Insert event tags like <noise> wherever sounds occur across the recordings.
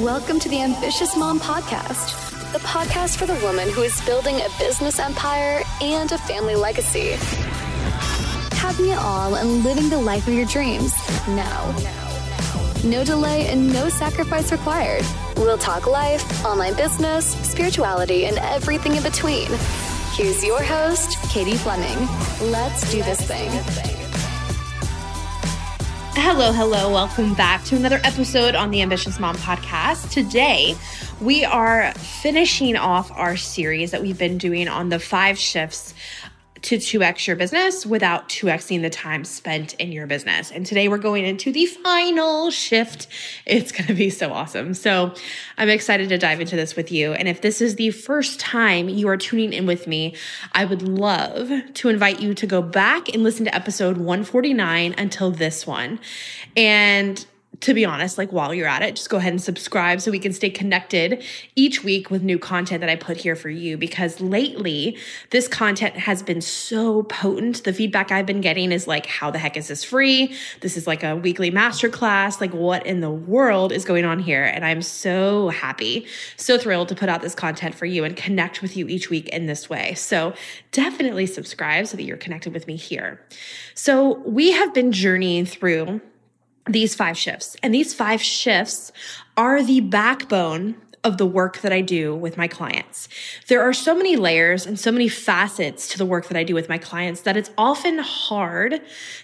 Welcome to the Ambitious Mom Podcast, the podcast for the woman who is building a business empire and a family legacy. Having it all and living the life of your dreams now. No delay and no sacrifice required. We'll talk life, online business, spirituality, and everything in between. Here's your host, Katie Fleming. Let's do this thing. Hello, hello. Welcome back to another episode on the Ambitious Mom podcast. Today, we are finishing off our series that we've been doing on the five shifts to 2x your business without 2xing the time spent in your business. And today we're going into the final shift. It's going to be so awesome. So I'm excited to dive into this with you. And if this is the first time you are tuning in with me, I would love to invite you to go back and listen to episode 149 until this one. And to be honest, like while you're at it, just go ahead and subscribe so we can stay connected each week with new content that I put here for you. Because lately, this content has been so potent. The feedback I've been getting is like, how the heck is this free? This is like a weekly masterclass. Like, what in the world is going on here? And I'm so happy, so thrilled to put out this content for you and connect with you each week in this way. So definitely subscribe so that you're connected with me here. So we have been journeying through these five shifts. And these five shifts are the backbone of the work that I do with my clients. There are so many layers and so many facets to the work that I do with my clients that it's often hard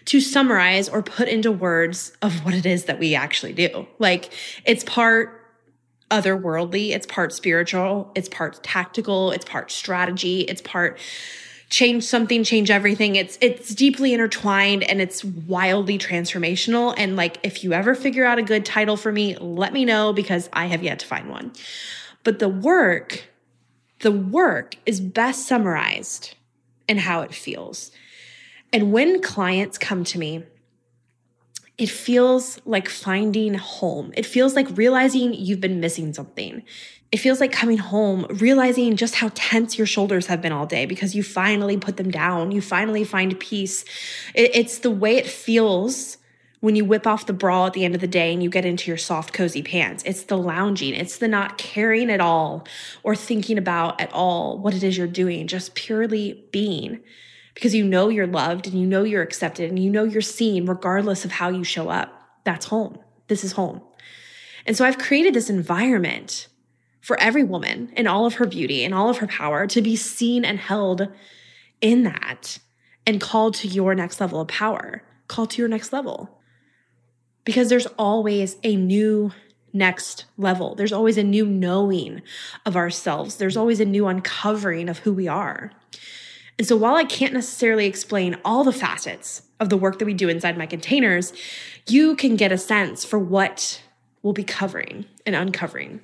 to summarize or put into words of what it is that we actually do. Like it's part otherworldly, it's part spiritual, it's part tactical, it's part strategy, it's part change something, change everything. It's it's deeply intertwined and it's wildly transformational. And like if you ever figure out a good title for me, let me know because I have yet to find one. But the work, the work is best summarized in how it feels. And when clients come to me, it feels like finding home. It feels like realizing you've been missing something it feels like coming home, realizing just how tense your shoulders have been all day because you finally put them down. You finally find peace. It, it's the way it feels when you whip off the bra at the end of the day and you get into your soft, cozy pants. It's the lounging. It's the not caring at all or thinking about at all what it is you're doing, just purely being because you know you're loved and you know you're accepted and you know you're seen regardless of how you show up. That's home. This is home. And so I've created this environment for every woman in all of her beauty and all of her power to be seen and held in that and called to your next level of power, called to your next level. Because there's always a new next level. There's always a new knowing of ourselves. There's always a new uncovering of who we are. And so while I can't necessarily explain all the facets of the work that we do inside my containers, you can get a sense for what we'll be covering and uncovering.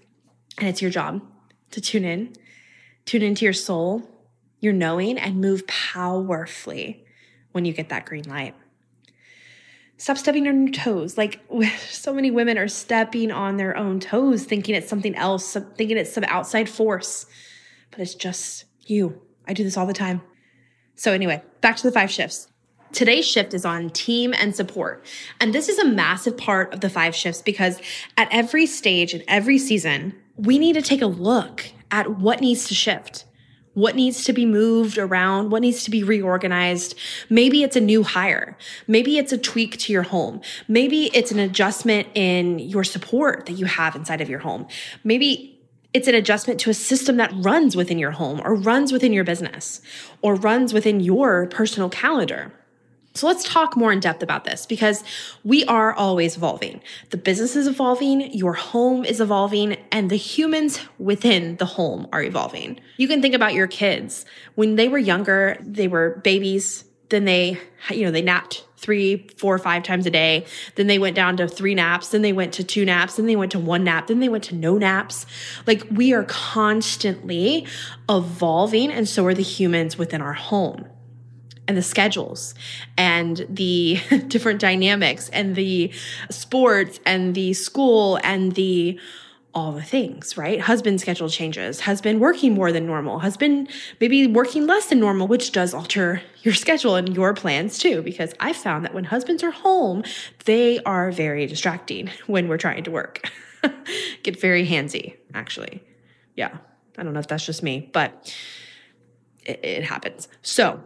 And it's your job to tune in, tune into your soul, your knowing, and move powerfully when you get that green light. Stop stepping on your toes. Like <laughs> so many women are stepping on their own toes, thinking it's something else, thinking it's some outside force, but it's just you. I do this all the time. So, anyway, back to the five shifts. Today's shift is on team and support. And this is a massive part of the five shifts because at every stage and every season, we need to take a look at what needs to shift. What needs to be moved around? What needs to be reorganized? Maybe it's a new hire. Maybe it's a tweak to your home. Maybe it's an adjustment in your support that you have inside of your home. Maybe it's an adjustment to a system that runs within your home or runs within your business or runs within your personal calendar. So let's talk more in depth about this because we are always evolving. The business is evolving, your home is evolving, and the humans within the home are evolving. You can think about your kids. When they were younger, they were babies, then they, you know, they napped three, four, five times a day. Then they went down to three naps. Then they went to two naps. Then they went to one nap. Then they went to no naps. Like we are constantly evolving, and so are the humans within our home and the schedules and the <laughs> different dynamics and the sports and the school and the all the things, right? Husband schedule changes, husband working more than normal, husband maybe working less than normal, which does alter <laughs> your schedule and your plans too. Because I found that when husbands are home, they are very distracting <laughs> when we're trying to work. Get very handsy, actually. Yeah. I don't know if that's just me, but it, it happens. So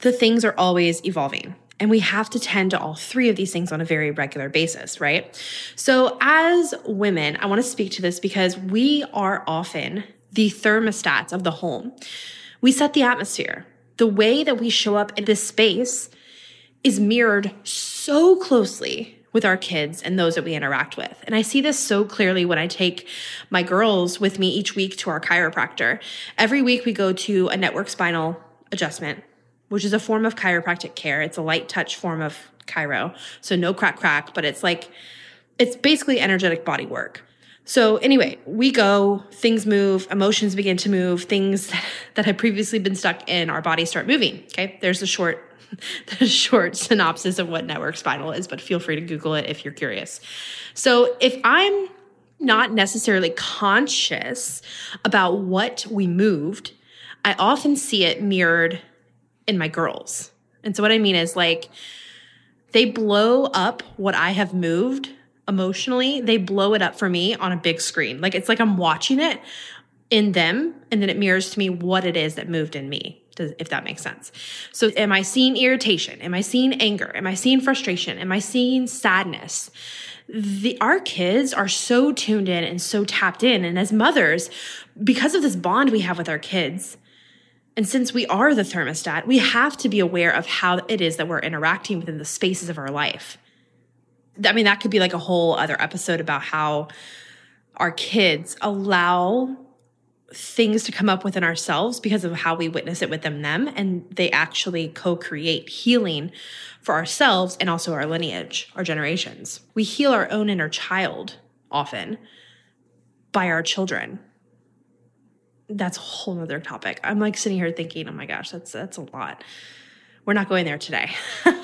the things are always evolving. And we have to tend to all three of these things on a very regular basis, right? So, as women, I want to speak to this because we are often the thermostats of the home. We set the atmosphere. The way that we show up in this space is mirrored so closely with our kids and those that we interact with. And I see this so clearly when I take my girls with me each week to our chiropractor. Every week we go to a network spinal adjustment which is a form of chiropractic care. It's a light touch form of chiro. So no crack crack, but it's like, it's basically energetic body work. So anyway, we go, things move, emotions begin to move, things <laughs> that had previously been stuck in our body start moving. Okay. There's a short, <laughs> the short synopsis of what network spinal is, but feel free to Google it if you're curious. So if I'm not necessarily conscious about what we moved, I often see it mirrored in my girls. And so what I mean is like they blow up what I have moved emotionally. They blow it up for me on a big screen. Like it's like I'm watching it in them and then it mirrors to me what it is that moved in me. if that makes sense. So am I seeing irritation? Am I seeing anger? Am I seeing frustration? Am I seeing sadness? the our kids are so tuned in and so tapped in and as mothers because of this bond we have with our kids and since we are the thermostat, we have to be aware of how it is that we're interacting within the spaces of our life. I mean, that could be like a whole other episode about how our kids allow things to come up within ourselves because of how we witness it within them and they actually co-create healing for ourselves and also our lineage our generations we heal our own inner child often by our children that's a whole other topic. I'm like sitting here thinking, oh my gosh, that's that's a lot. We're not going there today.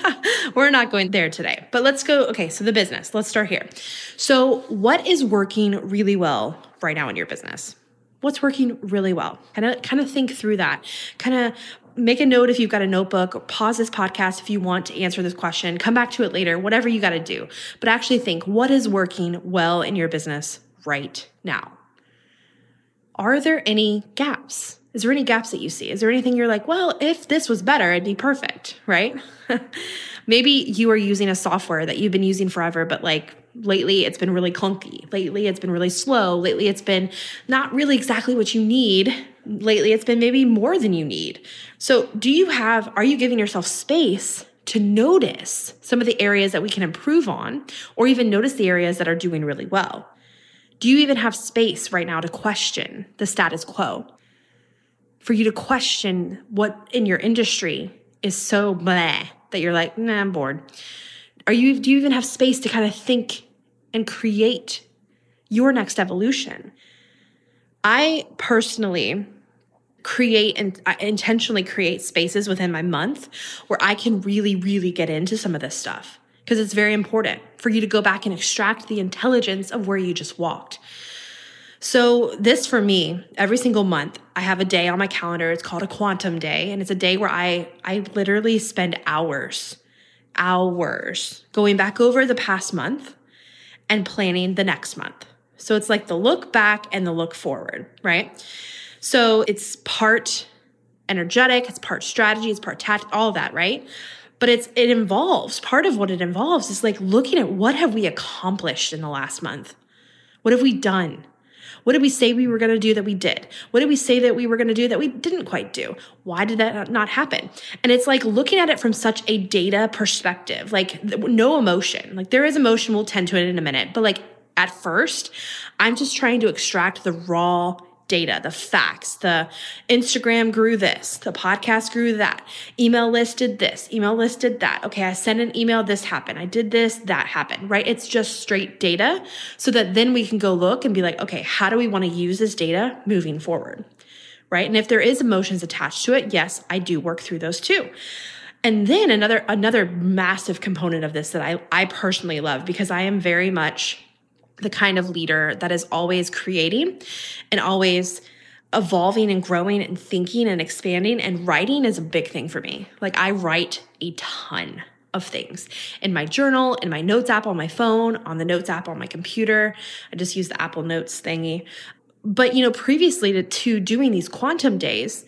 <laughs> We're not going there today. But let's go. Okay, so the business. Let's start here. So, what is working really well right now in your business? What's working really well? Kind of kind of think through that. Kind of make a note if you've got a notebook, pause this podcast if you want to answer this question, come back to it later, whatever you got to do. But actually think what is working well in your business right now? Are there any gaps? Is there any gaps that you see? Is there anything you're like, well, if this was better, it'd be perfect, right? <laughs> Maybe you are using a software that you've been using forever, but like lately it's been really clunky. Lately it's been really slow. Lately it's been not really exactly what you need. Lately it's been maybe more than you need. So, do you have, are you giving yourself space to notice some of the areas that we can improve on, or even notice the areas that are doing really well? Do you even have space right now to question the status quo? For you to question what in your industry is so bleh that you're like, nah, I'm bored. Are you, do you even have space to kind of think and create your next evolution? I personally create and I intentionally create spaces within my month where I can really, really get into some of this stuff because it's very important for you to go back and extract the intelligence of where you just walked. So, this for me, every single month, I have a day on my calendar. It's called a quantum day. And it's a day where I, I literally spend hours, hours going back over the past month and planning the next month. So, it's like the look back and the look forward, right? So, it's part energetic, it's part strategy, it's part tactic, all of that, right? But it's it involves part of what it involves is like looking at what have we accomplished in the last month? What have we done? What did we say we were going to do that we did? What did we say that we were going to do that we didn't quite do? Why did that not happen? And it's like looking at it from such a data perspective like no emotion. Like there is emotion we'll tend to it in a minute but like at first i'm just trying to extract the raw data, the facts, the Instagram grew this, the podcast grew that, email listed this, email listed that. Okay, I sent an email, this happened. I did this, that happened, right? It's just straight data so that then we can go look and be like, okay, how do we want to use this data moving forward? Right? And if there is emotions attached to it, yes, I do work through those too. And then another another massive component of this that I I personally love because I am very much the kind of leader that is always creating and always evolving and growing and thinking and expanding. And writing is a big thing for me. Like I write a ton of things in my journal, in my notes app on my phone, on the notes app on my computer. I just use the Apple Notes thingy. But, you know, previously to, to doing these quantum days,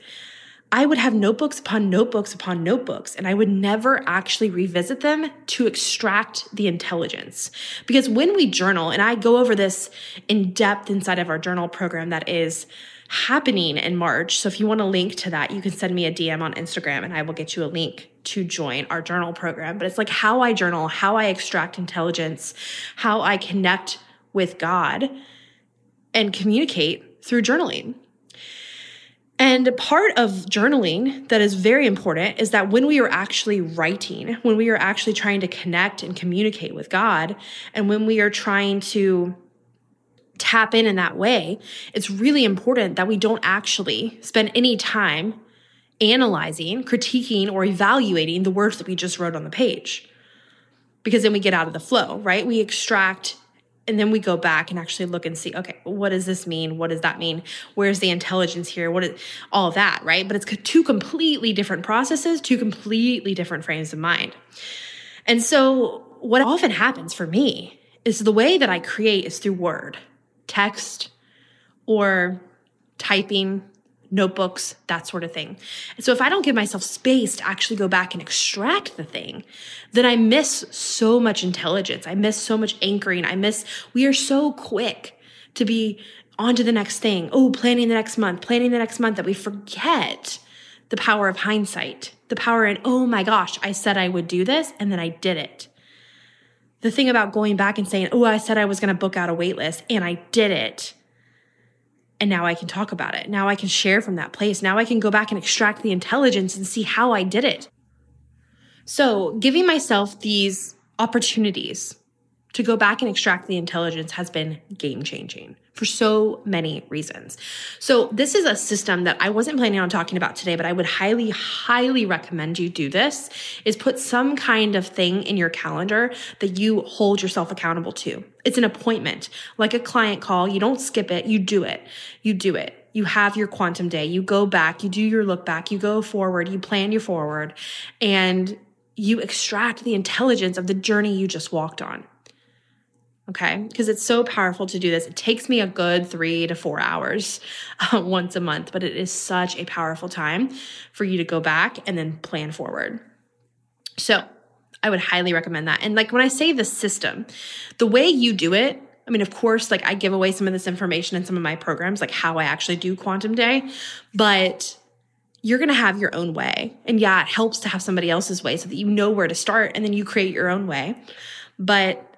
I would have notebooks upon notebooks upon notebooks, and I would never actually revisit them to extract the intelligence. Because when we journal, and I go over this in depth inside of our journal program that is happening in March. So if you want a link to that, you can send me a DM on Instagram and I will get you a link to join our journal program. But it's like how I journal, how I extract intelligence, how I connect with God and communicate through journaling. And part of journaling that is very important is that when we are actually writing, when we are actually trying to connect and communicate with God, and when we are trying to tap in in that way, it's really important that we don't actually spend any time analyzing, critiquing, or evaluating the words that we just wrote on the page. Because then we get out of the flow, right? We extract and then we go back and actually look and see okay what does this mean? What does that mean? Where's the intelligence here? What is all that right? But it's two completely different processes two completely different frames of mind. And so what often happens for me is the way that i create is through word text or typing notebooks, that sort of thing. And so if I don't give myself space to actually go back and extract the thing, then I miss so much intelligence. I miss so much anchoring. I miss, we are so quick to be on to the next thing. Oh, planning the next month, planning the next month that we forget the power of hindsight, the power in, oh my gosh, I said I would do this and then I did it. The thing about going back and saying, oh, I said I was going to book out a wait list and I did it and now I can talk about it. Now I can share from that place. Now I can go back and extract the intelligence and see how I did it. So, giving myself these opportunities to go back and extract the intelligence has been game changing for so many reasons. So, this is a system that I wasn't planning on talking about today, but I would highly, highly recommend you do this is put some kind of thing in your calendar that you hold yourself accountable to. It's an appointment, like a client call. You don't skip it, you do it. You do it. You have your quantum day, you go back, you do your look back, you go forward, you plan your forward, and you extract the intelligence of the journey you just walked on. Okay. Because it's so powerful to do this. It takes me a good three to four hours <laughs> uh, once a month, but it is such a powerful time for you to go back and then plan forward. So I would highly recommend that. And like when I say the system, the way you do it, I mean, of course, like I give away some of this information in some of my programs, like how I actually do quantum day, but you're going to have your own way. And yeah, it helps to have somebody else's way so that you know where to start and then you create your own way. But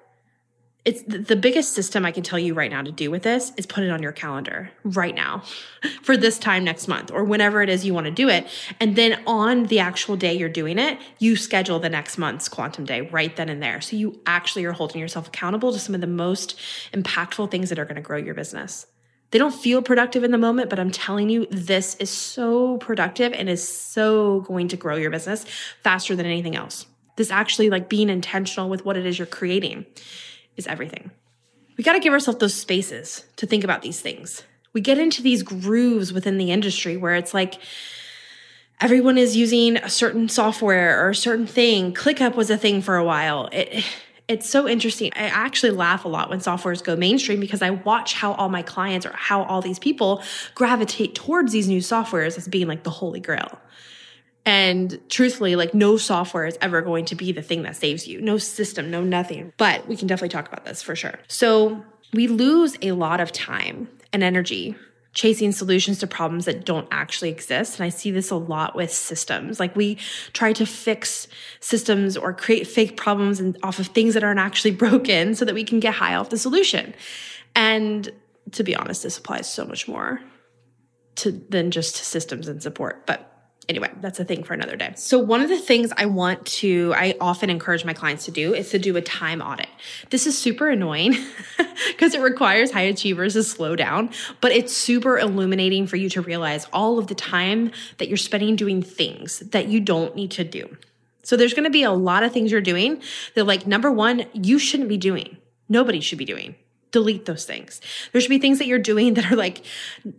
it's the biggest system I can tell you right now to do with this is put it on your calendar right now <laughs> for this time next month or whenever it is you want to do it. And then on the actual day you're doing it, you schedule the next month's quantum day right then and there. So you actually are holding yourself accountable to some of the most impactful things that are going to grow your business. They don't feel productive in the moment, but I'm telling you, this is so productive and is so going to grow your business faster than anything else. This actually like being intentional with what it is you're creating is everything. We got to give ourselves those spaces to think about these things. We get into these grooves within the industry where it's like everyone is using a certain software or a certain thing. ClickUp was a thing for a while. It, it's so interesting. I actually laugh a lot when softwares go mainstream because I watch how all my clients or how all these people gravitate towards these new softwares as being like the holy grail. And truthfully, like no software is ever going to be the thing that saves you. No system, no nothing. But we can definitely talk about this for sure. So we lose a lot of time and energy chasing solutions to problems that don't actually exist. And I see this a lot with systems. Like we try to fix systems or create fake problems and off of things that aren't actually <laughs> broken so that we can get high off the solution. And to be honest, this applies so much more to than just to systems and support. But anyway, that's a thing for another day. So one of the things I want to, I often encourage my clients to do is to do a time audit. This is super annoying <laughs> because it requires high achievers to slow down, but it's super illuminating for you to realize all of the time that you're spending doing things that you don't need to do. So there's going to be a lot of things you're doing that like number one, you shouldn't be doing. Nobody should be doing. delete those things. There should be things that you're doing that are like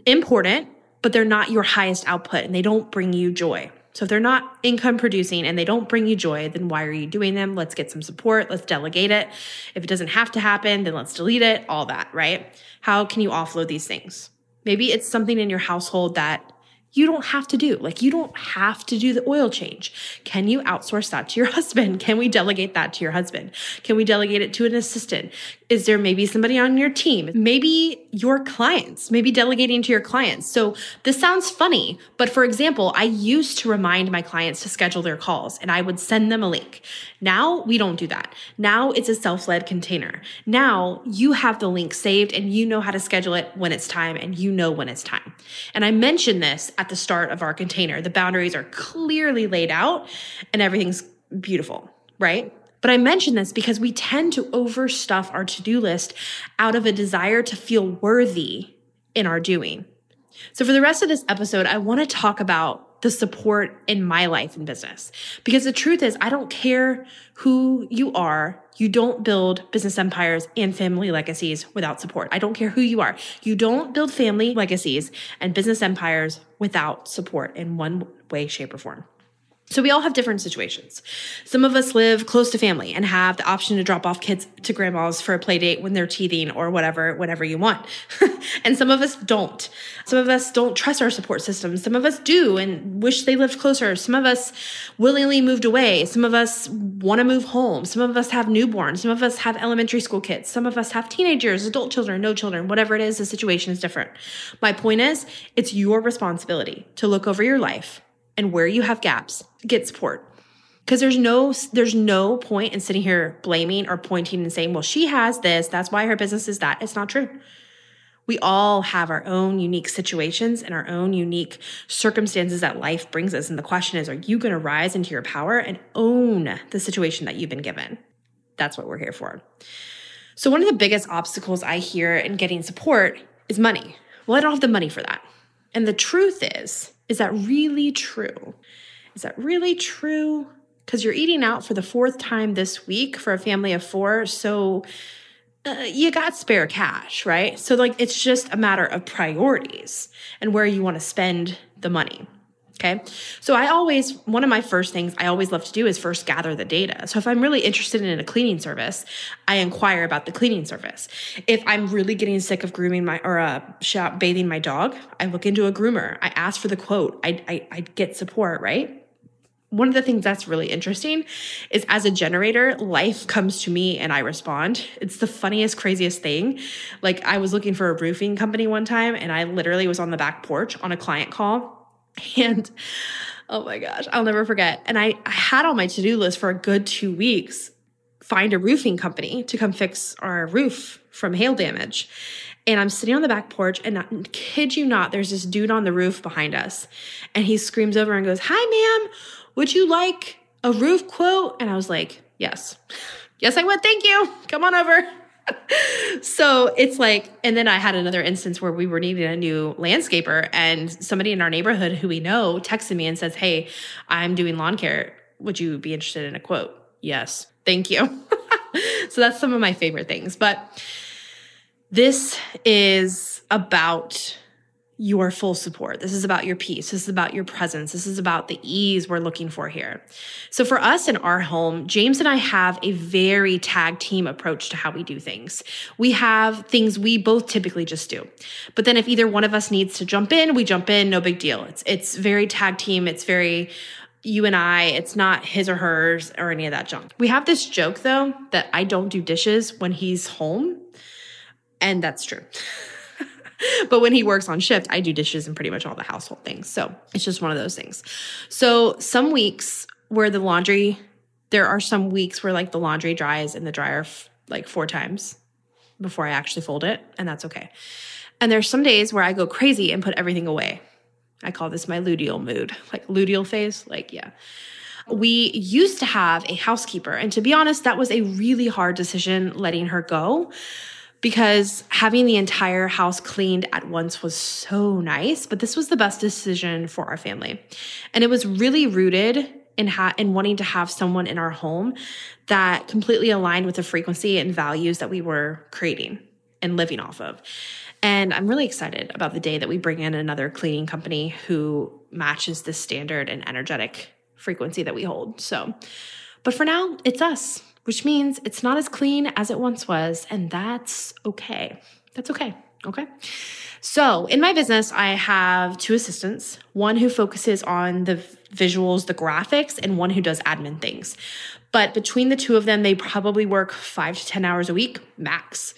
important, but they're not your highest output and they don't bring you joy. So if they're not income producing and they don't bring you joy, then why are you doing them? Let's get some support. Let's delegate it. If it doesn't have to happen, then let's delete it, all that, right? How can you offload these things? Maybe it's something in your household that you don't have to do. Like, you don't have to do the oil change. Can you outsource that to your <laughs> husband? Can we delegate that to your husband? Can we delegate it to an assistant? Is there maybe somebody on your team? Maybe your clients, maybe delegating to your clients. So this sounds funny, but for example, I used to remind my clients to schedule their calls and I would send them a link. Now we don't do that. Now it's a self led container. Now you have the link saved and you know how to schedule it when it's time and you know when it's time. And I mentioned this at the start of our container. The boundaries are clearly laid out and everything's beautiful, right? But I mention this because we tend to overstuff our to do list out of a desire to feel worthy in our doing. So, for the rest of this episode, I want to talk about the support in my life and business. Because the truth is, I don't care who you are. You don't build business empires and family legacies without support. I don't care who you are. You don't build family legacies and business empires without support in one way, shape, or form. So we all have different situations. Some of us live close to family and have the option to drop off kids to grandma's for a play date when they're teething or whatever, whatever you want. <laughs> and some of us don't. Some of us don't trust our support system. Some of us do and wish they lived closer. Some of us willingly moved away. Some of us want to move home. Some of us have newborns. Some of us have elementary school kids. Some of us have teenagers, adult children, no children, whatever it is, the situation is different. My point is, it's your responsibility to look over your life and where you have gaps, get support. Because there's no there's no point in sitting here blaming or pointing and saying, well, she has this, that's why her business is that. It's not true. We all have our own unique situations and our own unique circumstances that life brings us. And the question is, are you going to rise into your power and own the situation that you've been given? That's what we're here for. So, one of the biggest obstacles I hear in getting support is money. Well, I don't have the money for that. And the truth is, is that really true? Is that really true? Because you're eating out for the fourth time this week for a family of four. So uh, you got spare cash, right? So, like, it's just a matter of priorities and where you want to spend the money. Okay. So I always, one of my first things I always love to do is first gather the data. So if I'm really interested in a cleaning service, I inquire about the cleaning service. If I'm really getting sick of grooming my, or uh, shop bathing my dog, I look into a groomer. I ask for the quote. I, I, I get support, right? one of the things that's really interesting is as a generator, life comes to me and I respond. It's the funniest, craziest thing. Like I was looking for a roofing company one time and I literally was on the back porch on a client call And oh my gosh, I'll never forget. And I, I had on my to do list for a good two weeks find a roofing company to come fix our roof from hail damage. And I'm sitting on the back porch, and kid you not, there's this dude on the roof behind us. And he screams over and goes, Hi, ma'am, would you like a roof quote? And I was like, Yes. <laughs> Yes, I would. Thank you. Come on over so it's like, and then I had another instance where we were needing a new landscaper, and somebody in our neighborhood who we know texted me and says, Hey, I'm doing lawn care. Would you be interested in a quote? Yes. Thank you. <laughs> so that's some of my favorite things. But this is about your full support. This is about your peace. This is about your presence. This is about the ease we're looking for here. So for us in our home, James and I have a very tag team approach to how we do things. We have things we both typically just do. But then if either one of us needs to jump in, we jump in, no big deal. It's it's very tag team. It's very you and I, it's not his or hers or any of that junk. We have this joke though that I don't do dishes when he's home. And that's true. <laughs> <laughs> but when he works on shift, I do dishes and pretty much all the household things. So it's just one of those things. So some weeks where the laundry, there are some weeks where like the laundry dries in the dryer like four times before I actually fold it, and that's okay. And there's some days where I go crazy and put everything away. I call this my luteal mood, like luteal phase. Like, yeah. We used to have a housekeeper, and to be honest, that was a really hard decision letting her go because having the entire house cleaned at once was so nice, but this was the best decision for our family. And it was really rooted in ha- in wanting to have someone in our home that completely aligned with the frequency and values that we were creating. and living off of. And I'm really excited about the day that we bring in another cleaning company who matches the standard and energetic frequency that we hold. So, but for now, it's us, which means it's not as clean as it once was. And that's okay. That's okay. Okay. So, in my business, I have two assistants one who focuses on the visuals, the graphics, and one who does admin things. But between the two of them, they probably work five to 10 hours a week max.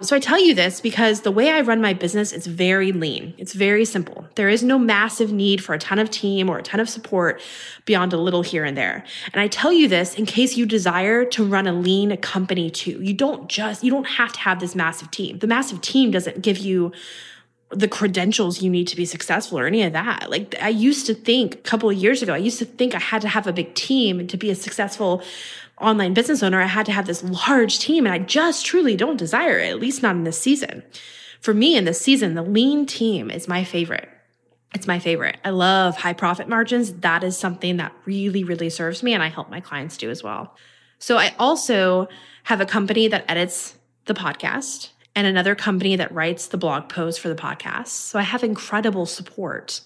So I tell you this because the way I run my business is very lean. It's very simple. There is no massive need for a ton of team or a ton of support beyond a little here and there. And I tell you this in case you desire to run a lean company too. You don't just, you don't have to have this massive team. The massive team doesn't give you the credentials you need to be successful or any of that. Like I used to think a couple of years ago, I used to think I had to have a big team to be a successful online business owner. I had to have this large team and I just truly don't desire it, at least not in this season. For me in this season, the lean team is my favorite. It's my favorite. I love high profit margins. That is something that really, really serves me and I help my clients do as well. So I also have a company that edits the podcast and another company that writes the blog post for the podcast. So I have incredible support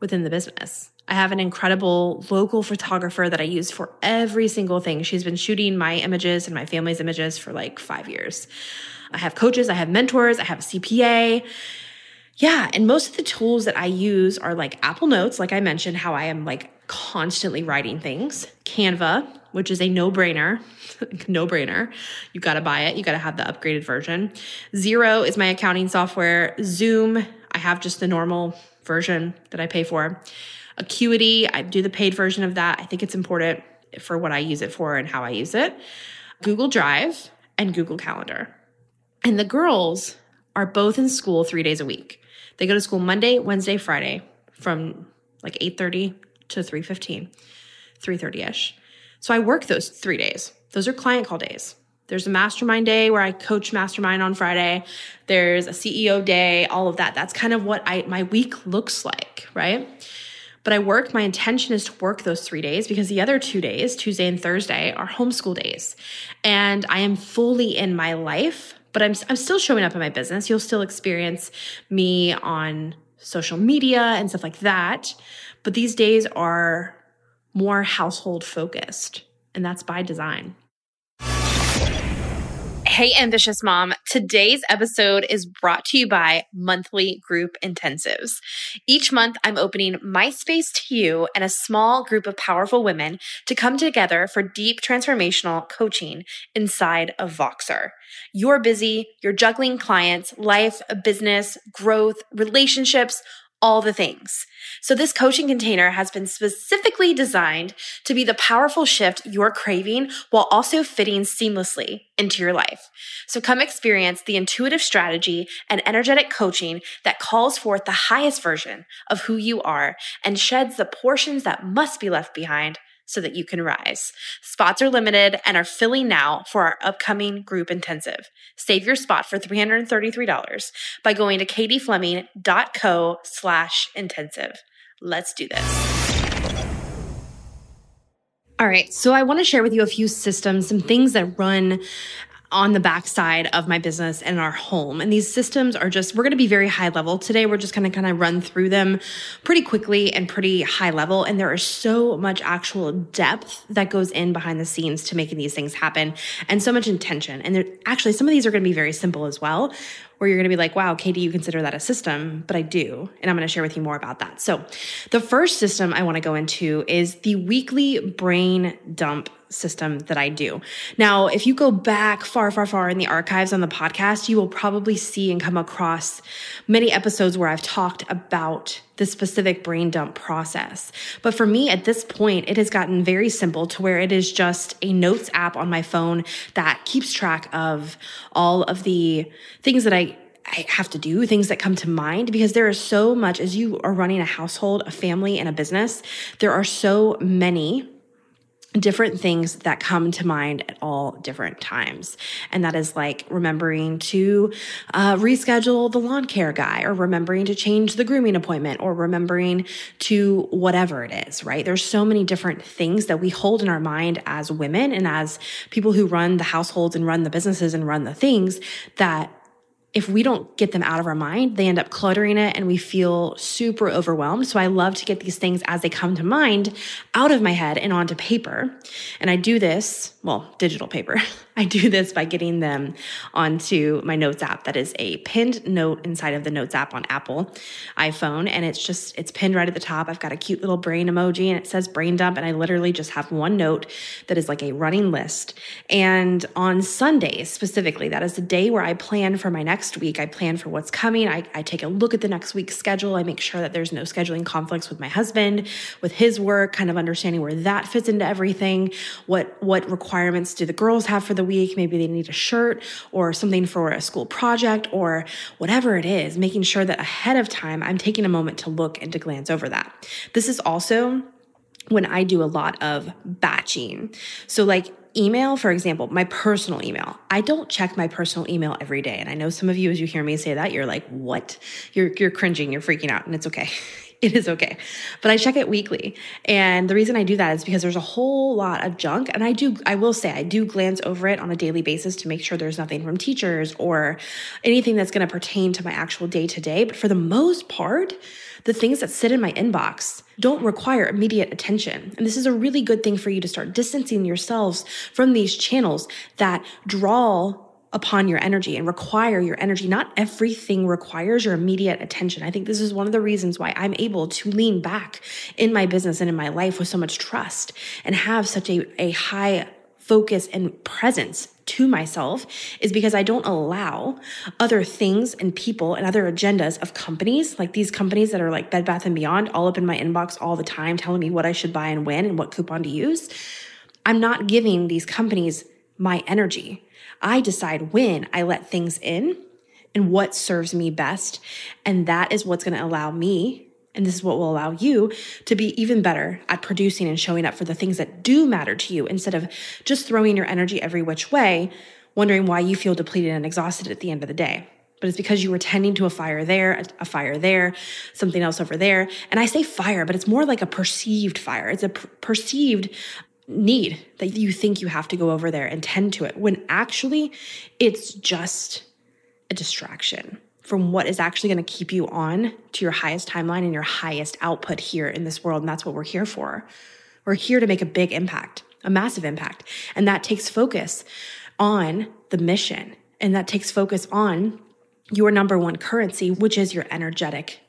within the business. I have an incredible local photographer that I use for every single thing. She's been shooting my images and my family's images for like five years. I have coaches, I have mentors, I have a CPA. Yeah, and most of the tools that I use are like Apple Notes, like I mentioned, how I am like constantly writing things, Canva, which is a no brainer. <laughs> no brainer. You got to buy it. You got to have the upgraded version. Xero is my accounting software. Zoom, I have just the normal version that I pay for. Acuity, I do the paid version of that. I think it's important for what I use it for and how I use it. Google Drive and Google Calendar. And the girls are both in school 3 days a week. They go to school Monday, Wednesday, Friday from like 8:30 to 3:15, 3:30ish. So I work those three days. Those are client call days. There's a mastermind day where I coach mastermind on Friday. There's a CEO day, all of that. That's kind of what I my week looks like, right? But I work, my intention is to work those three days because the other two days, Tuesday and Thursday, are homeschool days. And I am fully in my life, but I'm, I'm still showing up in my business. You'll still experience me on social media and stuff like that. But these days are more household focused, and that's by design. Hey, ambitious mom. Today's episode is brought to you by monthly group intensives. Each month, I'm opening my space to you and a small group of powerful women to come together for deep transformational coaching inside of Voxer. You're busy, you're juggling clients, life, business, growth, relationships, all the things. So this coaching container has been specifically designed to be the powerful shift you're craving while also fitting seamlessly into your life. So come experience the intuitive strategy and energetic coaching that calls forth the highest version of who you are and sheds the portions that must be left behind so that you can rise. Spots are limited and are filling now for our upcoming group intensive. Save your spot for $333 by going to katiefleming.co slash intensive. Let's do this. All right, so I want to share with you a few systems, some things that run on the backside of my business and our home. And these systems are just, we're going to be very high level today. We're just going to kind of run through them pretty quickly and pretty high level. And there is so much actual depth that goes in behind the scenes to making these things happen and so much intention. And there, actually, some of these are going to be very simple as well where you're going to be like, wow, Katie, you consider that a system, but I do. And I'm going to share with you more about that. So, the first system I want to go into is the weekly brain dump system that I do. Now, if you go back far, far, far in the archives on the podcast, you will probably see and come across many episodes where I've talked about the specific brain dump process. But for me at this point, it has gotten very simple to where it is just a notes app on my phone that keeps track of all of the things that I I have to do, things that come to mind, because there is so much as you are running a household, a family, and a business, there are so many different things that come to mind at all different times. And that is like remembering to uh, reschedule the lawn care guy or remembering to change the grooming appointment or remembering to whatever it is, right? There's so many different things that we hold in our mind as women and as people who run the households and run the businesses and run the things that if we don't get them out of our mind, they end up cluttering it and we feel super overwhelmed. So I love to get these things as they come to mind out of my head and onto paper. And I do this, well, digital paper. <laughs> I do this by getting them onto my notes app that is a pinned note inside of the notes app on Apple iPhone. And it's just, it's pinned right at the top. I've got a cute little brain emoji and it says brain dump. And I literally just have one note that is like a running list. And on Sundays specifically, that is the day where I plan for my next week. I plan for what's coming. I, I take a look at the next week's schedule. I make sure that there's no scheduling conflicts with my husband, with his work, kind of understanding where that fits into everything. What, what requirements do the girls have for the week. Maybe they need a shirt or something for a school project or whatever it is, making sure that ahead of time I'm taking a moment to look and to glance over that. This is also when I do a lot of batching. So, like, email, for example, my personal email. I don't check my personal email every day. And I know some of you, as you hear me say that, you're like, what? You're, you're cringing, you're freaking out, and it's okay. <laughs> <laughs> it is okay. But I check it weekly. And the reason I do that is because there's a whole lot of junk. And I do, I will say, I do glance over it on a daily basis to make sure there's nothing from teachers or anything that's going to pertain to my actual day to day. But for the most part, the things that sit in my inbox don't require immediate attention. And this is a really good thing for you to start distancing yourselves from these channels that draw upon your energy and require your energy. Not everything requires your immediate attention. I think this is one of the reasons why I'm able to lean back in my business and in my life with so much trust and have such a, a high focus and presence to myself is because I don't allow other things and people and other agendas of companies, like these companies that are like Bed Bath and Beyond, all up in my inbox all the time, telling me what I should buy and when and what coupon to use. I'm not giving these companies my energy. I decide when I let things in and what serves me best. And that is what's going to allow me, and this is what will allow you to be even better at producing and showing up for the things that do matter to you instead of just throwing your energy every which way, wondering why you feel depleted and exhausted at the end of the day. But it's because you were tending to a fire there, a fire there, something else over there. And I say fire, but it's more like a perceived fire. It's a per- perceived need that you think you have to go over there and tend to it when actually it's just a distraction from what is actually going to keep you on to your highest timeline and your highest output here in this world. And that's what we're here for. We're here to make a big impact, a massive impact. And that takes focus on the mission. And that takes focus on your number one currency, which is your energetic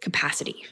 capacity.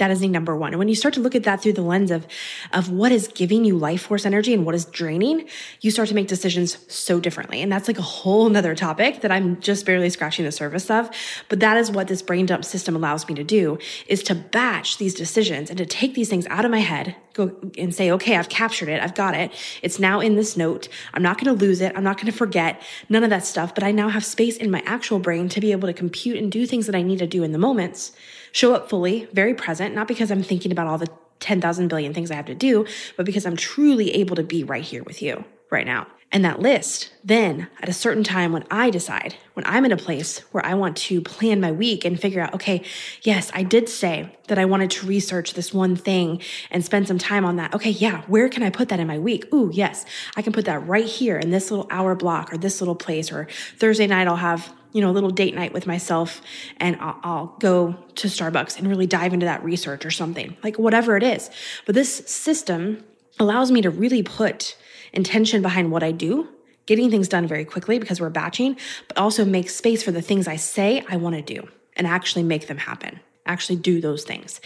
That is the number one. And when you start to look at that through the lens of, of what is giving you life force energy and what is draining, you start to make decisions so differently. And that's like a whole nother topic that I'm just barely scratching the surface of. But that is what this brain dump system allows me to do is to batch these decisions and to take these things out of my head, go and say, okay, I've captured it. I've got it. It's now in this note. I'm not going to lose it. I'm not going to forget none of that stuff, but I now have space in my actual brain to be able to compute and do things that I need to do in the moments show up fully, very present, not because I'm thinking about all the 10,000 billion things I have to do, but because I'm truly able to be right here with you right now. And that list, then at a certain time when I decide, when I'm in a place where I want to plan my week and figure out, okay, yes, I did say that I wanted to research this one thing and spend some time on that. Okay, yeah, where can I put that in my week? Ooh, yes, I can put that right here in this little hour block or this little place, or Thursday night I'll have you know, a little date night with myself and I'll, I'll, go to Starbucks and really dive into that research or something, like whatever it is. But this system allows me to really put intention behind what I do, getting things done very quickly because we're batching, but also make space for the things I say I want to do and actually make them happen. Actually, do those things.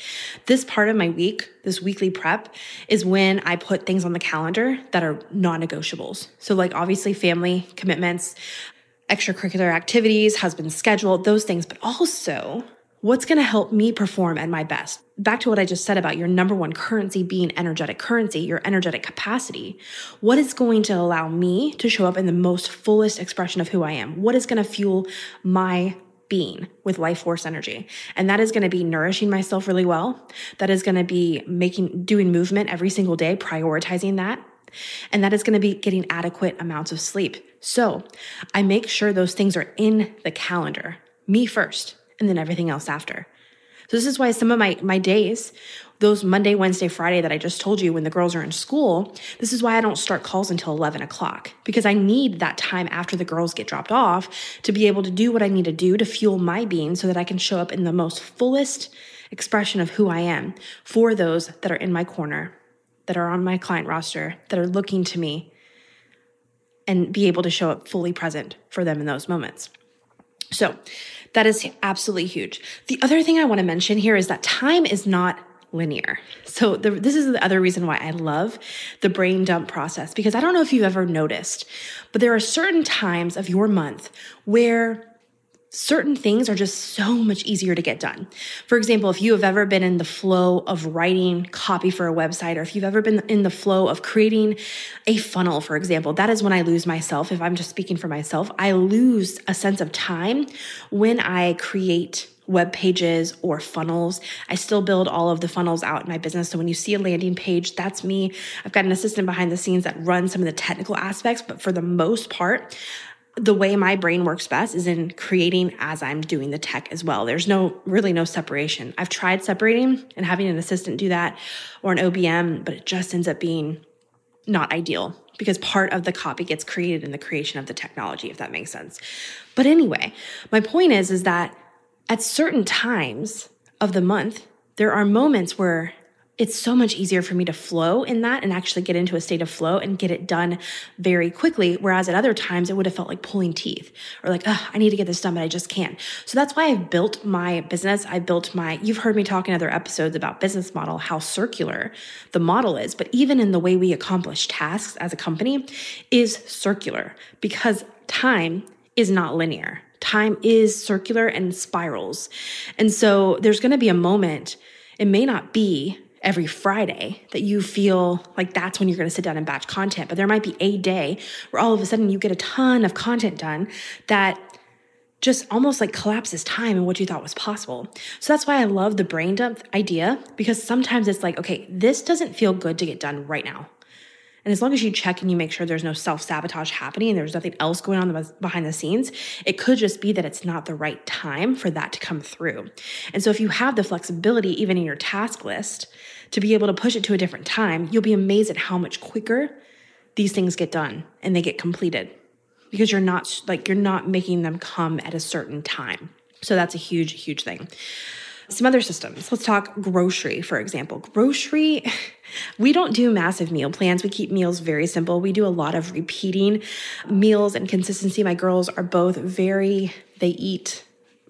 This part of my week, this weekly prep, is when I put things on the calendar that are non negotiables. So, like obviously, family commitments, extracurricular activities, husband's schedule, those things, but also what's going to help me perform at my best. Back to what I just said about your number one currency being energetic currency, your energetic capacity. What is going to allow me to show up in the most fullest expression of who I am? What is going to fuel my being with life force energy. And that is going to be nourishing myself really well. That is going to be making, doing movement every single day, prioritizing that. And that is going to be getting adequate amounts of sleep. So I make sure those things are in the calendar, me first, and then everything else after. So this is why some of my, my days those Monday, Wednesday, Friday that I just told you when the girls are in school, this is why I don't start calls until 11 o'clock because I need that time after the girls get dropped off to be able to do what I need to do to fuel my being so that I can show up in the most fullest expression of who I am for those that are in my corner, that are on my client roster, that are looking to me and be able to show up fully present for them in those moments. So that is absolutely huge. The other thing I want to mention here is that time is not linear. So the, this is the other reason why I love the brain dump process because I don't know if you've ever noticed, but there are certain times of your month where certain things are just so much easier to get done. For example, if you have ever been in the flow of writing copy for a website, or if you've ever been in the flow of creating a funnel, for example, that is when I lose myself. If I'm just speaking for myself, I lose a sense of time when I create web pages or funnels. I still build all of the funnels out in my business. So when you see a landing page, that's me. I've got an assistant behind the scenes that runs some of the technical aspects, but for the most part, the way my brain works best is in creating as I'm doing the tech as well. There's no really no separation. I've tried separating and having an assistant do that or an OBM, but it just ends up being not ideal because part of the copy gets created in the creation of the technology if that makes sense. But anyway, my point is is that at certain times of the month, there are moments where it's so much easier for me to flow in that and actually get into a state of flow and get it done very quickly. Whereas at other times, it would have felt like pulling teeth or like, oh, I need to get this done, but I just can't. So that's why I've built my business. I built my, you've heard me talk in other episodes about business model, how circular the model is. But even in the way we accomplish tasks as a company is circular because time is not linear. Time is circular and spirals. And so there's going to be a moment, it may not be every Friday that you feel like that's when you're going to sit down and batch content. But there might be a day where all of a sudden you get a ton of content done that just almost like collapses time and what you thought was possible. So that's why I love the brain dump idea because sometimes it's like, okay, this doesn't feel good to get done right now. And as long as you check and you make sure there's no self sabotage happening and there's nothing else going on behind the scenes, it could just be that it's not the right time for that to come through. And so if you have the flexibility, even in your task list, to be able to push it to a different time, you'll be amazed at how much quicker these things get done and they get completed because you're not like you're not making them come at a certain time. So that's a huge, huge thing. Some other systems. Let's talk grocery, for example. Grocery, <laughs> we don't do massive meal plans. We keep meals very simple. We do a lot of repeating meals and consistency. My girls are both very, they eat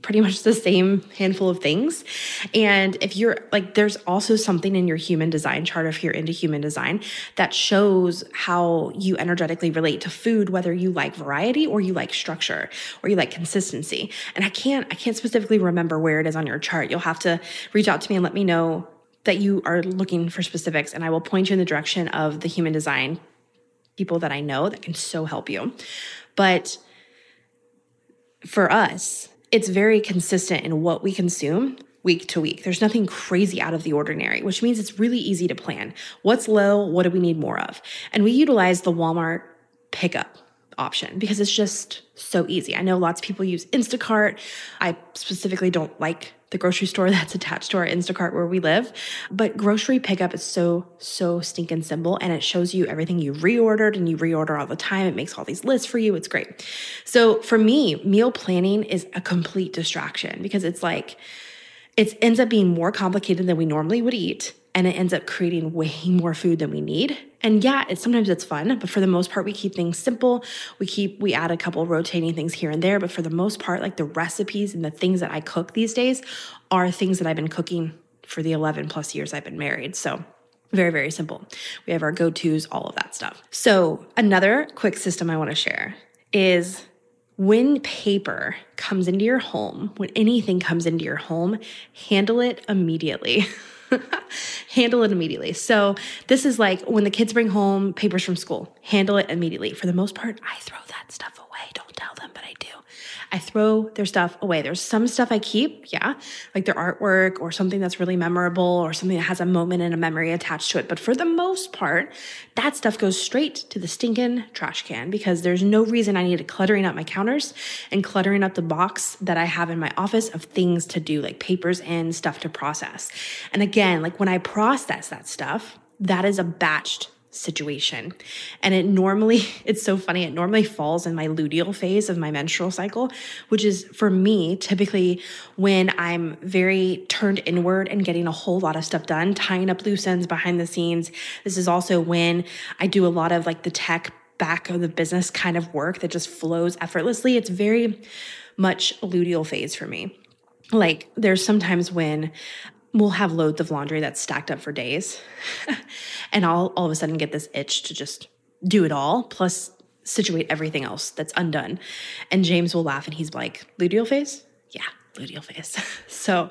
pretty much the same handful of things. And if you're like, there's also something in your human design chart, if you're into human design, that shows how you energetically relate to food, whether you like variety or you like structure or you like consistency. And I can't, I can't specifically remember where it is on your chart. You'll have to reach out to me and let me know that you are looking for specifics, and I will point you in the direction of the human design people that I know that can so help you. But for us, it's very consistent in what we consume week to week. There's nothing crazy out of the ordinary, which means it's really easy to plan. What's low? What do we need more of? And we utilize the Walmart pickup option because it's just so easy. I know lots of people use Instacart. I specifically don't like the grocery store <laughs> that's attached to our Instacart where we live. But grocery pickup is so, so stinking simple and it shows you everything you reordered and you reorder all the time. It makes all these lists for you. It's great. So for me, meal planning is a complete distraction because it's like, it ends up being more complicated than we normally would eat and it ends up creating way more food than we need. And yeah, it's sometimes it's fun, but for the most part, we keep things simple. We keep we add a couple rotating things here and there, but for the most part, like the recipes and the things that I cook these days are things that I've been cooking for the 11 plus years I've been married. So very, very simple. We have our go tos, all of that stuff. So, another quick system I want to share is when paper comes into your home, when anything comes into your home, handle it immediately. <laughs> <laughs> handle it immediately. So, this is like when the kids bring home papers from school, handle it immediately. For the most part, I throw that stuff away. Don't tell them, but I throw their stuff away. There's some stuff I keep, yeah, like their artwork or something that's really memorable or something that has a moment and a memory attached to it. But for the most part, that stuff goes straight to the stinking trash can because there's no reason I need to cluttering up my counters and cluttering up the box that I have in my office of things to do, like papers and stuff to process. And again, like when I process that stuff, that is a batched situation. And it normally, <laughs> it's so funny, it normally falls in my luteal phase of my menstrual cycle, which is for me typically when I'm very turned inward and getting a whole lot of stuff done, tying up loose ends behind the scenes. This is also when I do a lot of like the tech back of the business kind of work that just flows effortlessly. It's very much luteal phase for me. Like there's sometimes when we'll have loads of laundry that's stacked up for days. <laughs> and I'll all of a sudden get this itch to just do it all, plus situate everything else that's undone. And James will laugh and he's like, luteal phase? Yeah, luteal phase. <laughs> so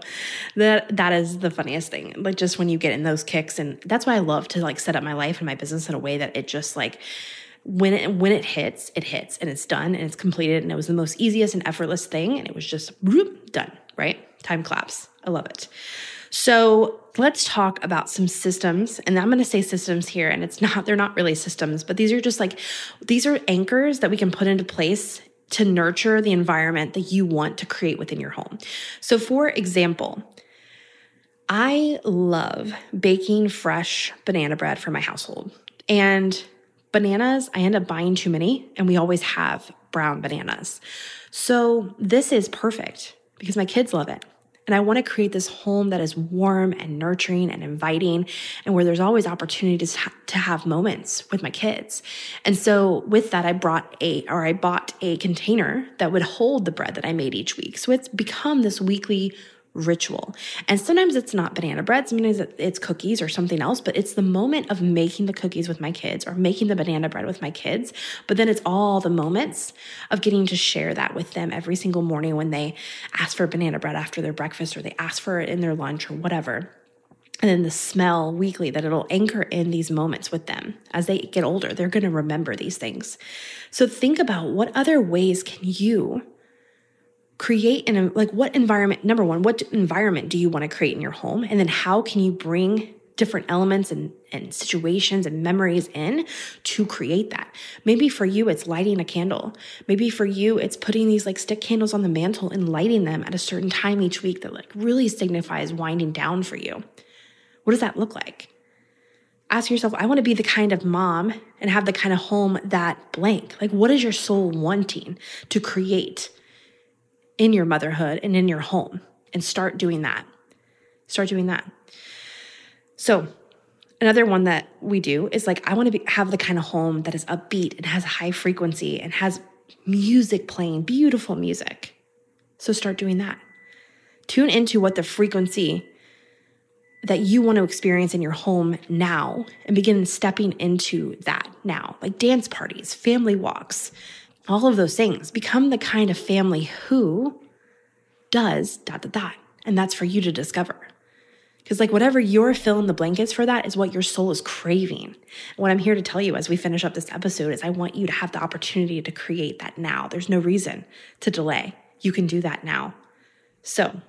that that is the funniest thing. Like just when you get in those kicks and that's why I love to like set up my life and my business in a way that it just like when it when it hits, it hits and it's done and it's completed and it was the most easiest and effortless thing and it was just whoop, done, right? Time claps. I love it. So let's talk about some systems. And I'm going to say systems here, and it's not, they're not really systems, but these are just like, these are anchors that we can put into place to nurture the environment that you want to create within your home. So, for example, I love baking fresh banana bread for my household. And bananas, I end up buying too many, and we always have brown bananas. So, this is perfect because my kids love it. And I want to create this home that is warm and nurturing and inviting and where there's always opportunities to have moments with my kids. And so with that, I brought a, or I bought a container that would hold the bread that I made each week. So it's become this weekly ritual. And sometimes it's not banana bread, sometimes it's cookies or something else, but it's the moment of making the cookies with my kids or making the banana bread with my kids. But then it's all the moments of getting to share that with them every single morning when they ask for banana bread after their breakfast or they ask for it in their lunch or whatever. And then the smell weekly that it'll anchor in these moments with them. As they get older, they're going to remember these things. So think about what other ways can you create an like what environment number one what environment do you want to create in your home? And then how can you bring different elements and, and situations and memories in to create that? Maybe for you it's lighting a candle. Maybe for you it's putting these like stick candles on the mantle and lighting them at a certain time each week that like really signifies winding down for you. What does that look like? Ask yourself, I want to be the kind of mom and have the kind of home that blank. Like, what is your soul wanting to create in your motherhood and in your home and start doing that. Start doing that. So, another one that we do is like, I want to have the kind of home that is upbeat and has high frequency and has music playing, beautiful music. So, start doing that. Tune into what the frequency that you want to experience in your home now and begin stepping into that now, like dance parties, family walks, all of those things. Become the kind of family who does dot dot dot. And that's for you to discover. Because, like, whatever your fill in the blankets for that is what your soul is craving. And what I'm here to tell you as we finish up this episode is I want you to have the opportunity to create that now. There's no reason to delay. You can do that now. So,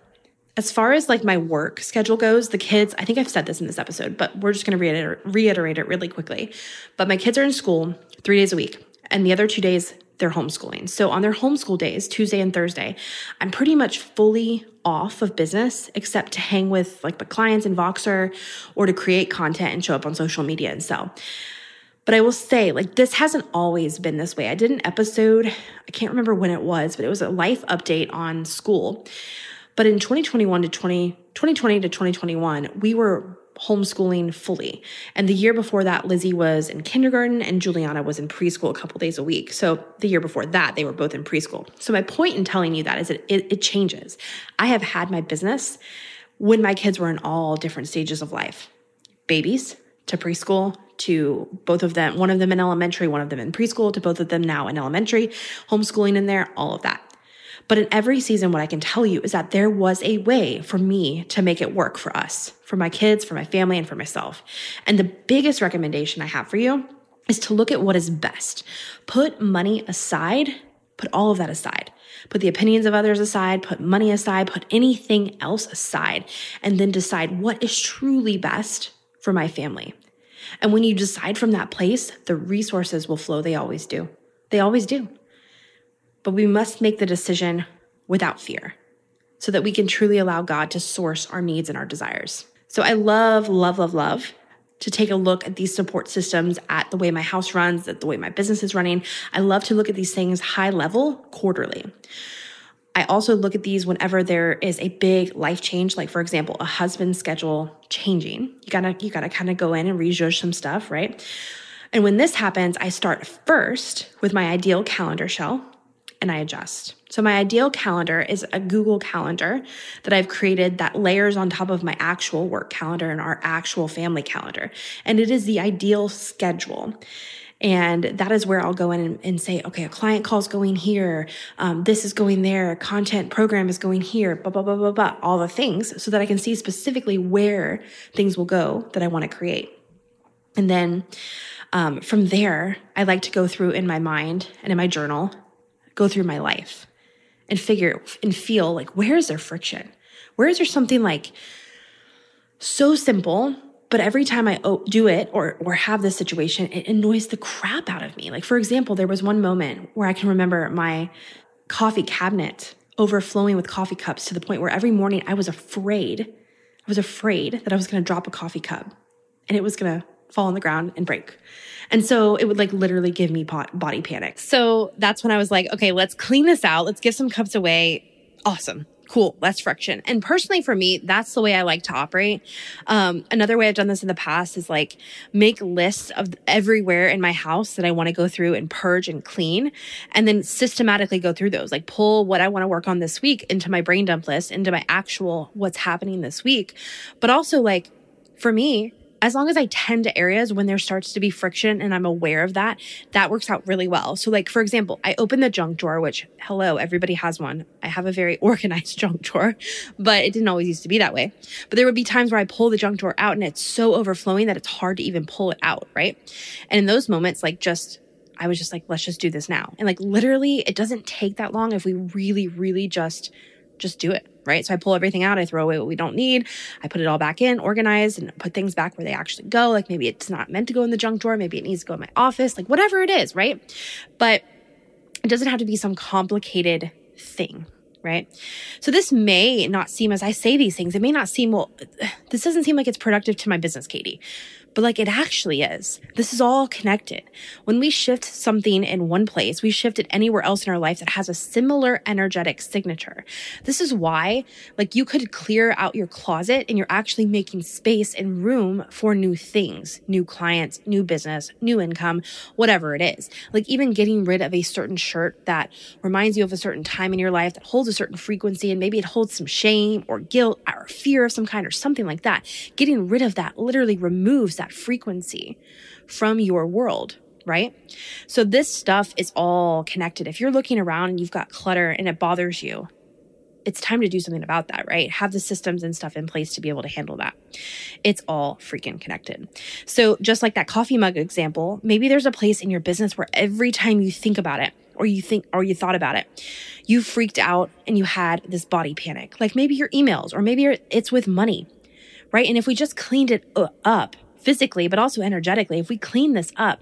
as far as like my work schedule goes, the kids, I think I've said this in this episode, but we're just going to reiterate, reiterate it really quickly. But my kids are in school three days a week, and the other two days their homeschooling. So on their homeschool days, Tuesday and Thursday, I'm pretty much fully off of business except to hang with like the clients in Voxer or to create content and show up on social media and sell. But I will say, like, this hasn't always been this way. I did an episode, I can't remember when it was, but it was a life update on school. But in 2021 to 20, 2020 to 2021, we were homeschooling fully. And the year before that, Lizzie was in kindergarten and Juliana was in preschool a couple days a week. So the year before that, they were both in preschool. So my point in telling you that is that it, it changes. I have had my business when my kids were in all different stages of life babies to preschool to both of them, one of them in elementary, one of them in preschool, to both of them now in elementary, homeschooling in there, all of that. But in every season, what I can tell you is that there was a way for me to make it work for us, for my kids, for my family, and for myself. And the biggest recommendation I have for you is to look at what is best. Put money aside Put all of that aside. Put the opinions of others aside, put money aside, put anything else aside, and then decide what is truly best for my family. And when you decide from that place, the resources will flow. They always do. They always do. But we must make the decision without fear so that we can truly allow God to source our needs and our desires. So I love, love, love, love to take a look at these support systems, at the way my house runs, at the way my business is running. I love to look at these things high level quarterly. I also look at these whenever there is a big life change, like for example, a husband's schedule changing. You gotta, you gotta kind of go in and rejudge some stuff, right? And when this happens, I start first with my ideal calendar shell and I adjust. So my ideal calendar is a Google calendar that I've created that layers on top of my actual work calendar and our actual family calendar. And it is the ideal schedule. And that is where I'll go in and, and say, okay, a client call is going here. Um, this is going there. Content program is going here, blah, blah, blah, blah, blah, all the things so that I can see specifically where things will go that I want to create. And then um, from there, I like to go through in my mind and in my journal go through my life and figure and feel like where is there friction? Where is there something like so simple, but every time I do it or or have this situation, it annoys the crap out of me. Like for example, there was one moment where I can remember my coffee cabinet overflowing with coffee cups to the point where every morning I was afraid. I was afraid that I was going to drop a coffee cup and it was going to fall on the ground and break. And so it would like literally give me body panic. So that's when I was like, okay, let's clean this out. Let's give some cups away. Awesome. Cool. Less friction. And personally for me, that's the way I like to operate. Um, another way I've done this in the past is like make lists of everywhere in my house that I want to go through and purge and clean and then systematically go through those, like pull what I want to work on this week into my brain dump list, into my actual what's happening this week. But also like for me, as long as I tend to areas when there starts to be friction and I'm aware of that, that works out really well. So, like, for example, I open the junk drawer, which, hello, everybody has one. I have a very <laughs> organized junk drawer, but it didn't always used to be that way. But there would be times where I pull the junk drawer out and it's so overflowing that it's hard to even pull it out, right? And in those moments, like, just I was just like, let's just do this now. And like literally, it doesn't take that long if we really, really just just do it right? So I pull everything out, I throw away what we don't need, I put it all back in, organize, and put things back where they actually go. Like maybe it's not meant to go in the junk drawer, maybe it needs to go in my office, like whatever it is, right? But it doesn't have to be some complicated thing, right? So this may not seem, as I say these things, it may not seem, well, <sighs> this doesn't seem like it's productive to my business, Katie but like it actually is. This is all connected. When we shift something in one place, we shift it anywhere else in our life that has a similar energetic signature. This is why, like, you could clear out your closet and you're actually making space and room for new things, new clients, new business, new income, whatever it is. Like, even getting rid of a certain shirt that reminds you of a certain time in your life that holds a certain frequency and maybe it holds some shame or guilt or fear of some kind or something like that. Getting rid of that literally removes that that frequency from your world right? So this stuff is all connected. If you're looking around and you've got clutter and it bothers you, it's time to do something about that, right? Have the systems and stuff in place to be able to handle that. It's all freaking connected. So just like that coffee mug example, maybe there's a place in your business where every time you think about it or you think or you thought about it, you freaked out and you had this body panic. Like maybe your emails or maybe it's with money, right? And if we just cleaned it uh, up physically, but also energetically, if we clean this up,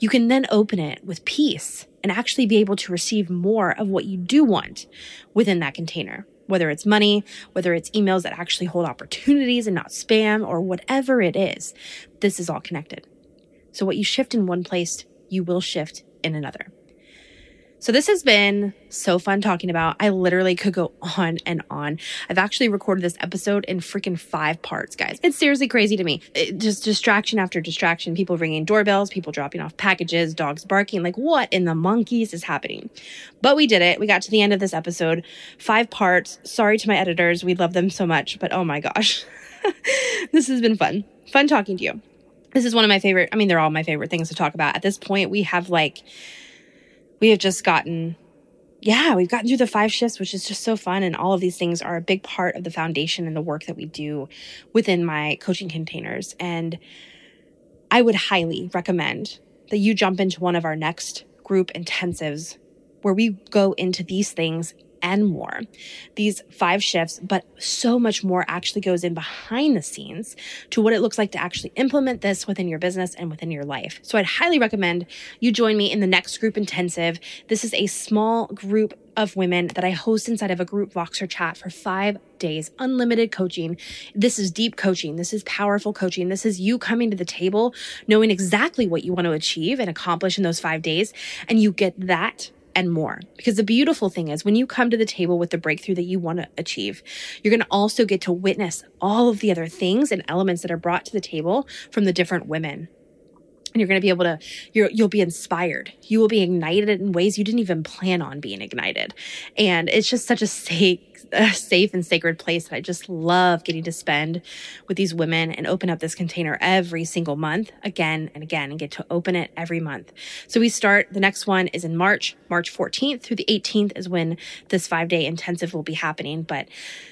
you can then open it with peace and actually be able to receive more of what you do want within that container. Whether it's money, whether it's emails that actually hold opportunities and not spam, or whatever it is, this is all connected. So, what you shift in one place, you will shift in another. So this has been so fun talking about. I literally could go on and on. I've actually recorded this episode in freaking five parts, guys. It's seriously crazy to me. It, just distraction after distraction, people ringing doorbells, people dropping off packages, dogs barking. Like what in the monkeys is happening? But we did it. We got to the end of this episode. Five parts. Sorry to my editors. We love them so much, but oh my gosh. <laughs> this has been fun. Fun talking to you. This is one of my favorite, I mean, they're all my favorite things to talk about. At this point, we have like we have just gotten yeah, we've gotten through the five shifts, which is just so fun. And all of these things are a big part of the foundation and the work that we do within my coaching containers. And I would highly recommend that you jump into one of our next group intensives where we go into these things and more. These five shifts, but so much more actually goes in behind the scenes to what it looks like to actually implement this within your business and within your life. So I'd highly recommend you join me in the next group intensive. This is a small group of women that I host inside of a group Voxer chat for five days, unlimited coaching. This is deep coaching. This is powerful coaching. This is you coming to the table, knowing exactly what you want to achieve and accomplish in those five days. And you get that and more. Because the beautiful thing is when you come to the table with the breakthrough that you want to achieve, you're going to also get to witness all of the other things and elements that are brought to the table from the different women and you're going to be able to you you'll be inspired. You will be ignited in ways you didn't even plan on being ignited. And it's just such a safe a safe and sacred place that i just love getting to spend with these women and open up this container every single month again and again and get to open it every month. So we start the next one is in march march 14th through the 18th is when this five day intensive will be happening. But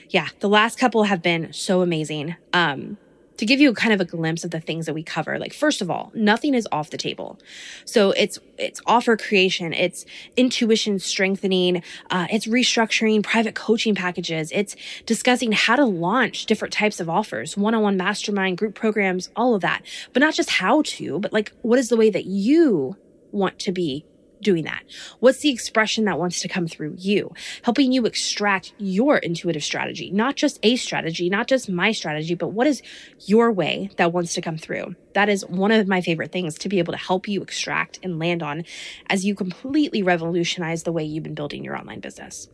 yeah the last couple have been so amazing. Um to give you kind of a glimpse of the things that we cover. Like, first of all, nothing is off the table. So it's, it's offer creation. It's intuition strengthening. Uh, it's restructuring private coaching packages. It's discussing how to launch different types of offers, one-on-one mastermind, group programs, all of that. But not just how to, but like, what is the way that you want to be doing that? What's the expression that wants to come through you? Helping you extract your intuitive strategy, not just a strategy, not just my strategy, but what is your way that wants to come through? That is one of my favorite things to be able to help you extract and land on as you completely revolutionize the way you've been building your online business.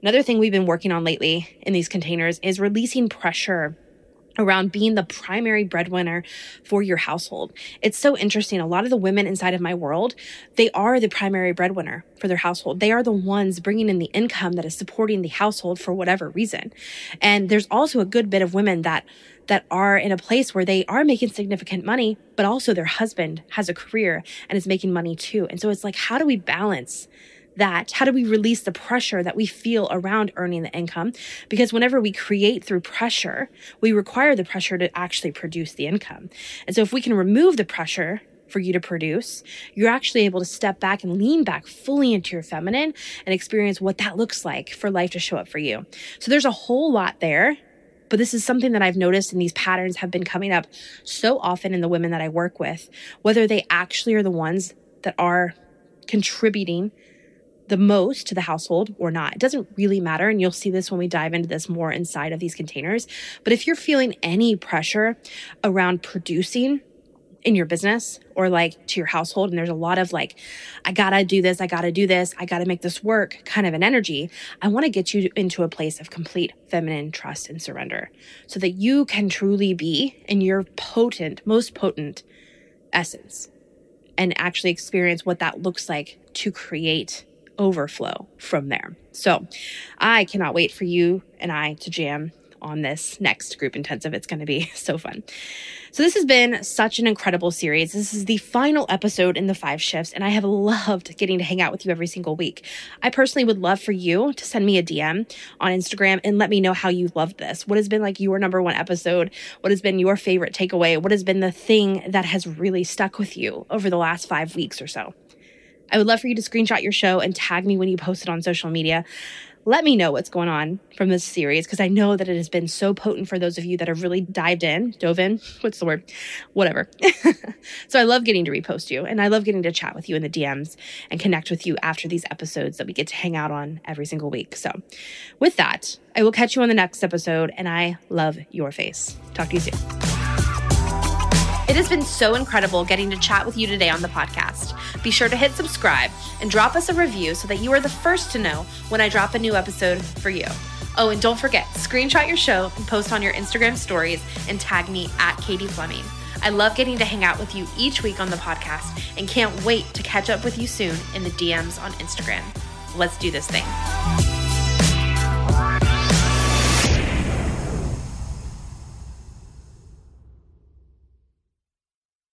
Another thing we've been working on lately in these containers is releasing pressure around being the primary breadwinner for your household. It's so interesting. A lot of the women inside of my world, they are the primary breadwinner for their household. They are the ones bringing in the income that is supporting the household for whatever reason. And there's also a good bit of women that that are in a place where they are making significant money, but also their husband has a career and is making money too. And so it's like, how do we balance that? How do we release the pressure that we feel around earning the income? Because whenever we create through pressure, we require the pressure to actually produce the income. And so if we can remove the pressure for you to produce, you're actually able to step back and lean back fully into your feminine and experience what that looks like for life to show up for you. So there's a whole lot there. But this is something that I've noticed and these patterns have been coming up so often in the women that I work with, whether they actually are the ones that are contributing the most to the household or not. It doesn't really matter. And you'll see this when we dive into this more inside of these containers. But if you're feeling any pressure around producing, in your business or like to your household and there's a lot of like i gotta do this i gotta do this i gotta make this work kind of an energy i want to get you into a place of complete feminine trust and surrender so that you can truly be in your potent most potent essence and actually experience what that looks like to create overflow from there. So I cannot wait for you and I to jam on this next group intensive. It's going to be <laughs> so fun. So, this has been such an incredible series. This is the final episode in the five shifts, and I have loved getting to hang out with you every single week. I personally would love for you to send me a DM on Instagram and let me know how you loved this. What has been like your number one episode? What has been your favorite takeaway? What has been the thing that has really stuck with you over the last five weeks or so? I would love for you to screenshot your show and tag me when you post it on social media. Let me know what's going on from this series because I know that it has been so potent for those of you that have really dived in, dove in. What's the word? Whatever. <laughs> so I love getting to repost you and I love getting to chat with you in the DMs and connect with you after these episodes that we get to hang out on every single week. So with that, I will catch you on the next episode and I love your face. Talk to you soon. It has been so incredible getting to chat with you today on the podcast. Be sure to hit subscribe and drop us a review so that you are the first to know when I drop a new episode for you. Oh, and don't forget, screenshot your show and post on your Instagram stories and tag me at Katie Fleming. I love getting to hang out with you each week on the podcast and can't wait to catch up with you soon in the DMs on Instagram. Let's do this thing.